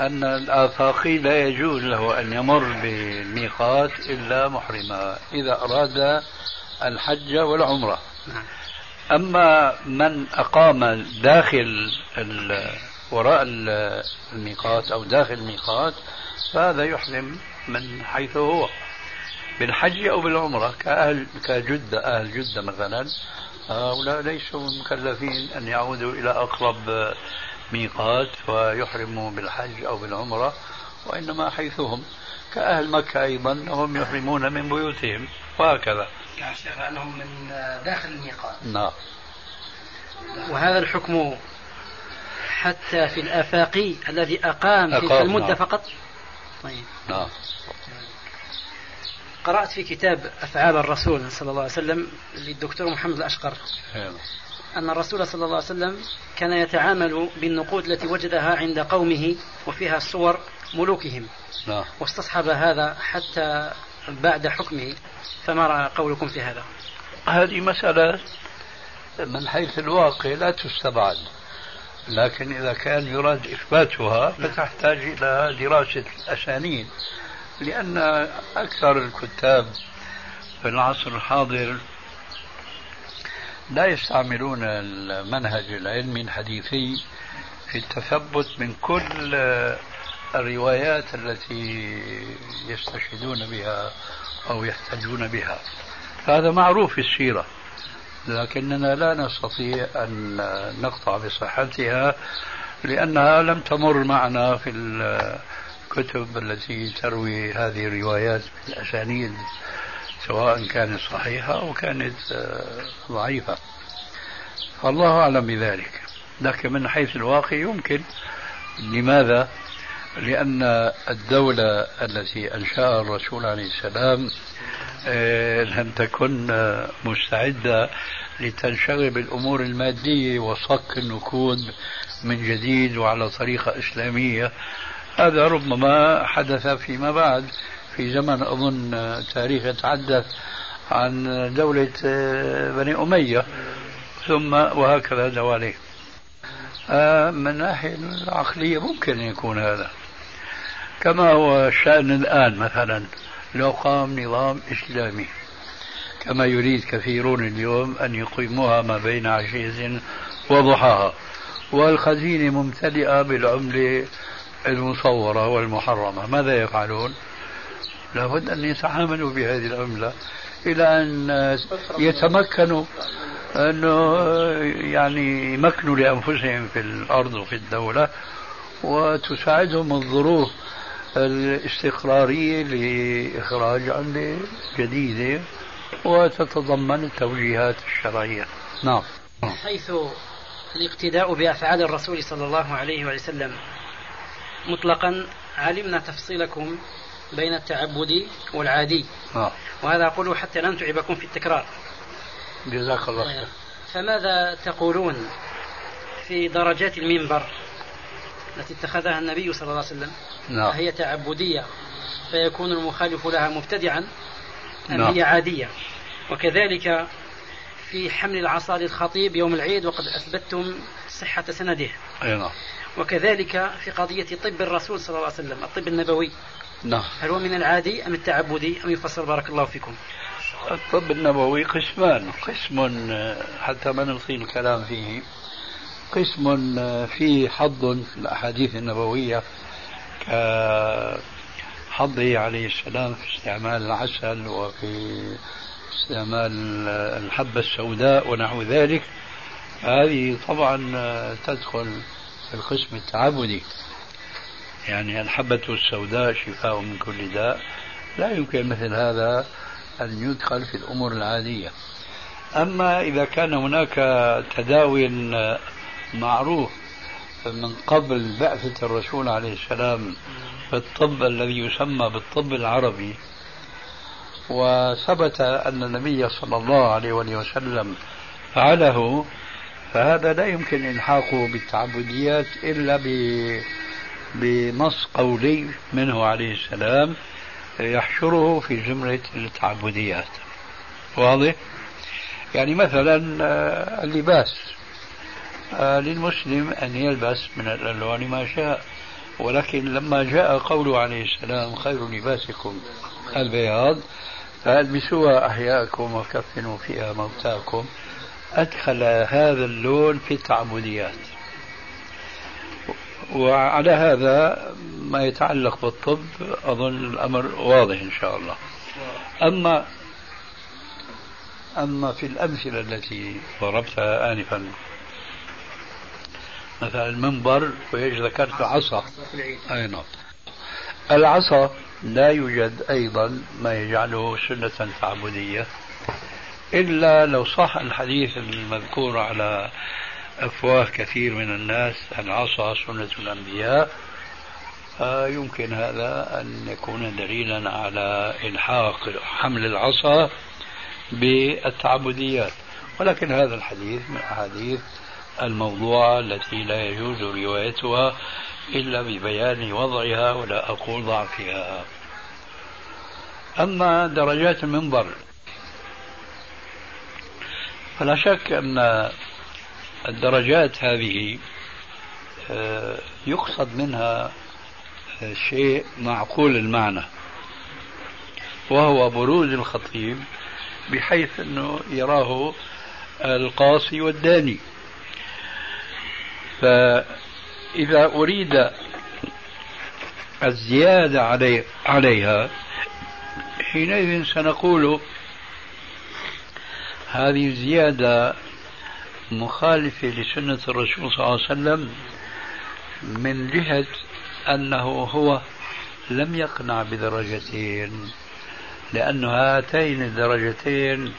أن الآفاقي لا يجوز له أن يمر بالميقات إلا محرما إذا أراد الحج والعمرة. أما من أقام داخل وراء الميقات أو داخل الميقات فهذا يحرم من حيث هو بالحج أو بالعمرة كأهل كجدة أهل جدة مثلا هؤلاء ليسوا مكلفين أن يعودوا إلى أقرب ميقات ويحرموا بالحج أو بالعمرة وإنما حيثهم كأهل مكة أيضا هم يحرمون من بيوتهم وهكذا. يعني أنهم من داخل الميقات. نعم. وهذا الحكم حتى في الآفاقي الذي أقام تلك المدة نعم. فقط؟ طيب. نعم. قرأت في كتاب أفعال الرسول صلى الله عليه وسلم للدكتور محمد الأشقر. أن الرسول صلى الله عليه وسلم كان يتعامل بالنقود التي وجدها عند قومه وفيها صور ملوكهم. نعم. واستصحب هذا حتى بعد حكمه. فما رأى قولكم في هذا؟ هذه مسألة من حيث الواقع لا تستبعد. لكن إذا كان يراد إثباتها فتحتاج إلى دراسة الأسانيد. لأن أكثر الكتاب في العصر الحاضر لا يستعملون المنهج العلمي الحديثي في التثبت من كل الروايات التي يستشهدون بها أو يحتجون بها. هذا معروف في السيرة لكننا لا نستطيع أن نقطع بصحتها لأنها لم تمر معنا في الكتب التي تروي هذه الروايات بالأسانيد. سواء كانت صحيحة أو كانت ضعيفة. فالله أعلم بذلك. لكن من حيث الواقع يمكن. لماذا؟ لأن الدولة التي أنشأها الرسول عليه السلام آه، لم تكن مستعدة لتنشغل بالأمور المادية وصك النقود من جديد وعلى طريقة إسلامية. هذا ربما حدث فيما بعد. في زمن أظن تاريخ يتحدث عن دولة آه، بني أمية ثم وهكذا دواليه آه، من الناحية العقلية ممكن أن يكون هذا. كما هو الشأن الآن مثلا لو قام نظام إسلامي. كما يريد كثيرون اليوم أن يقيموها ما بين عشية وضحاها. والخزينة ممتلئة بالعملة المصورة والمحرمة. ماذا يفعلون؟ لابد أن يتعاملوا بهذه العملة إلى أن يتمكنوا أنه يعني يمكنوا لأنفسهم في الأرض وفي الدولة وتساعدهم الظروف الاستقرارية لإخراج عملة جديدة وتتضمن التوجيهات الشرعية. نعم. حيث الاقتداء بأفعال الرسول صلى الله عليه وسلم. مطلقا علمنا تفصيلكم. بين التعبدي والعادي. نعم وهذا أقوله حتى لا نتعبكم في التكرار. جزاك الله خير. فماذا تقولون في درجات المنبر التي اتخذها النبي صلى الله عليه وسلم؟ نعم. هي تعبدية فيكون المخالف لها مبتدعا أم نعم. هي عادية؟ وكذلك في حمل العصا للخطيب يوم العيد وقد أثبتتم صحة سنده. أي نعم. وكذلك في قضية طب الرسول صلى الله عليه وسلم الطب النبوي. نعم. هل هو من العادي أم التعبدي؟ أم يفسر بارك الله فيكم. الطب النبوي قسمان قسم حتى ما نطيل الكلام فيه. قسم فيه حظ في الأحاديث النبوية كحظه عليه السلام في استعمال العسل وفي استعمال الحبة السوداء ونحو ذلك. هذه طبعا تدخل في القسم التعبدي. يعني الحبة السوداء شفاء من كل داء. لا يمكن مثل هذا أن يدخل في الأمور العادية. أما إذا كان هناك تداوي معروف من قبل بعثة الرسول عليه السلام في الطب الذي يسمى بالطب العربي وثبت أن النبي صلى الله عليه وسلم فعله فهذا لا يمكن إلحاقه بالتعبديات إلا بنص قولي منه عليه السلام يحشره في زمرة التعبديات. واضح؟ يعني مثلا آه، اللباس. آه، للمسلم أن يلبس من الألوان ما شاء. ولكن لما جاء قوله عليه السلام خير لباسكم البياض فألبسوها أحياءكم وكفنوا فيها موتاكم. أدخل هذا اللون في التعبديات. وعلى هذا ما يتعلق بالطب أظن الأمر واضح إن شاء الله. أما أما في الأمثلة التي ضربتها آنفا مثلا المنبر وذكرت عصا. أي نعم. العصا لا يوجد أيضا ما يجعله سنة تعبدية إلا لو صح الحديث المذكور على أفواه كثير من الناس العصا سنة الأنبياء. يمكن هذا أن يكون دليلا على إلحاق حمل العصا بالتعبديات. ولكن هذا الحديث من الأحاديث الموضوعة التي لا يجوز روايتها إلا ببيان وضعها ولا أقول ضعفها. أما درجات المنبر فلا شك أن الدرجات هذه آه، يقصد منها آه، شيء معقول المعنى وهو بروز الخطيب بحيث إنه يراه القاصي والداني. فإذا أريد الزيادة علي عليها حينئذ سنقول هذه الزيادة مخالفة لسنة الرسول صلى الله عليه وسلم من جهة أنه هو لم يقنع بدرجتين لأن هاتين الدرجتين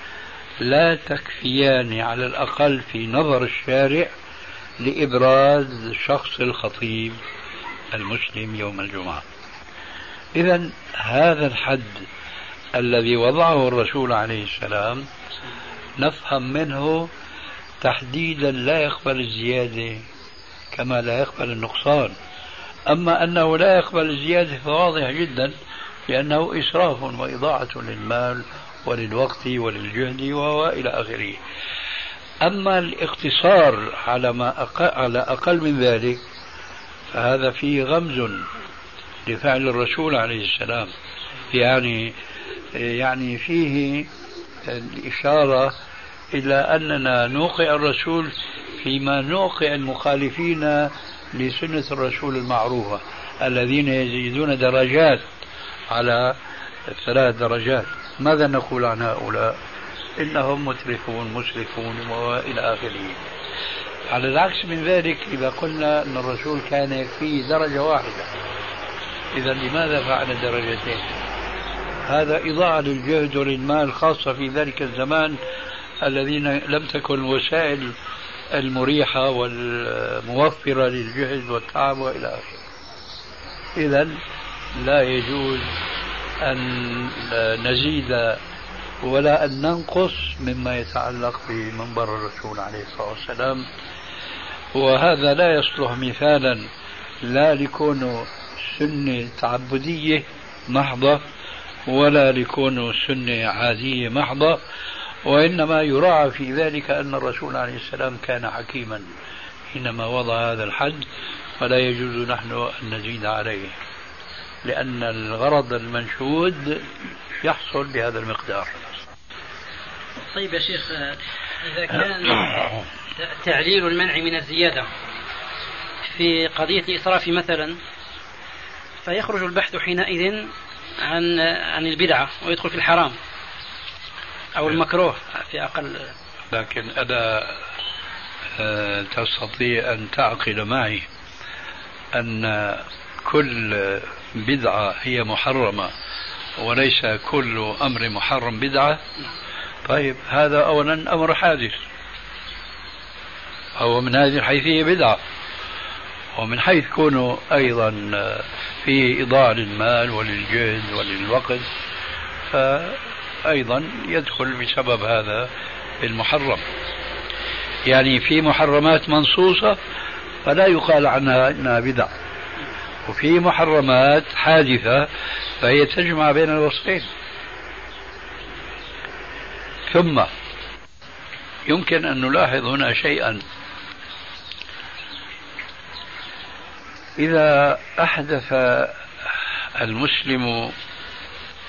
لا تكفيان على الأقل في نظر الشارع لإبراز شخص الخطيب المسلم يوم الجمعة. إذا هذا الحد الذي وضعه الرسول عليه السلام نفهم منه تحديدا لا يقبل الزيادة كما لا يقبل النقصان. أما أنه لا يقبل الزيادة فواضح جدا لأنه إسراف وإضاعة للمال وللوقت وللجهد وإلى آخره. أما الاقتصار على ما أقل على أقل من ذلك فهذا فيه غمز لفعل الرسول عليه السلام. يعني يعني فيه الإشارة إلى أننا نوقع الرسول فيما نوقع المخالفين لسنة الرسول المعروفة الذين يزيدون درجات على ثلاث درجات. ماذا نقول عن هؤلاء؟ إنهم مترفون مسرفون وإلى آخره. على العكس من ذلك إذا قلنا أن الرسول كان يكفيه درجة واحدة إذا لماذا فعل درجتين؟ هذا إضاعة للجهد وللمال خاصة في ذلك الزمان الذين لم تكن الوسائل المريحة والموفرة للجهد والتعب وإلى آخره. إذا لا يجوز أن نزيد ولا أن ننقص مما يتعلق بمنبر الرسول عليه الصلاة والسلام. وهذا لا يصلح مثالا لا لكونه سنة تعبدية محضة ولا لكونه سنة عادية محضة. وإنما يراعى في ذلك أن الرسول عليه السلام كان حكيما حينما وضع هذا الحد فلا يجوز نحن أن نزيد عليه لأن الغرض المنشود يحصل بهذا المقدار. طيب يا شيخ إذا كان تعليل المنع من الزيادة في قضية الإسراف مثلا فيخرج البحث حينئذ عن عن البدعة ويدخل في الحرام. أو المكروه في أقل لكن أنا آه، تستطيع أن تعقد معي أن كل بدعة هي محرمة وليس كل أمر محرم بدعة. طيب هذا أولا أمر حادث هو من هذه الحيثية بدعة. ومن حيث كونه أيضا فيه إضاعة للمال وللجهد وللوقت فأيضا يدخل بسبب هذا المحرم. يعني في محرمات منصوصة فلا يقال عنها إنها بدع وفي محرمات حادثة فهي تجمع بين الوصفين. ثم يمكن أن نلاحظ هنا شيئا. إذا أحدث المسلم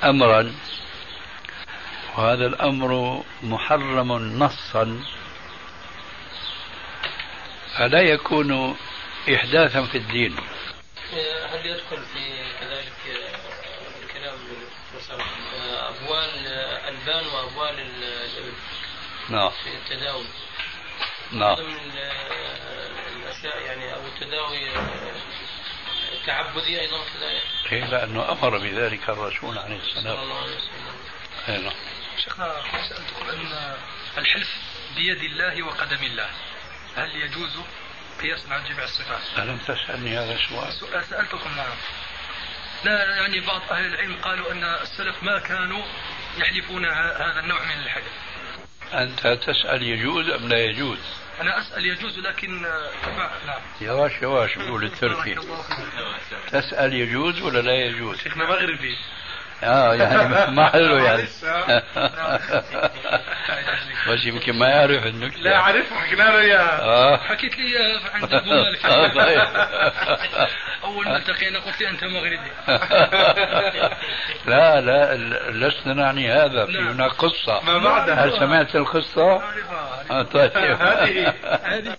أمرا وهذا الأمر محرم نصا. فلا يكون إحداثا في الدين. هل يدخل في كذلك الكلام أبوال الألبان وأبوال الإبل نعم. في التداوي. نعم. من الأشياء يعني أو التداوي تعبدي أيضا كذلك؟ إيه لأنه أمر بذلك الرسول عليه صلى السلام الله عليه وسلم. إيه نعم. شيخنا سألتكم أن الحلف بيد الله وقدم الله هل يجوز قياسا على جميع الصفات؟ ألم تسألني هذا السؤال؟ سؤال سألتكم نعم لا يعني بعض أهل العلم قالوا أن السلف ما كانوا يحلفون هذا النوع من الحلف أنت تسأل يجوز أم لا يجوز؟ أنا أسأل يجوز لكن كما نعم يواش يواش بقول التركي. تسأل يجوز ولا لا يجوز؟ شيخنا مغربي آه يعني ما حلو يعني. آه. بس يمكن ما يعرف النكتة. لا أعرف حكينا له إياها. آه. حكيت لي إياها عند آه،. أول ما التقينا قلت لي أنت مغربي. لا لا لسنا نعني هذا في لا. هناك قصة. ما بعدها. هل سمعت آه، طيب. هذه هذه.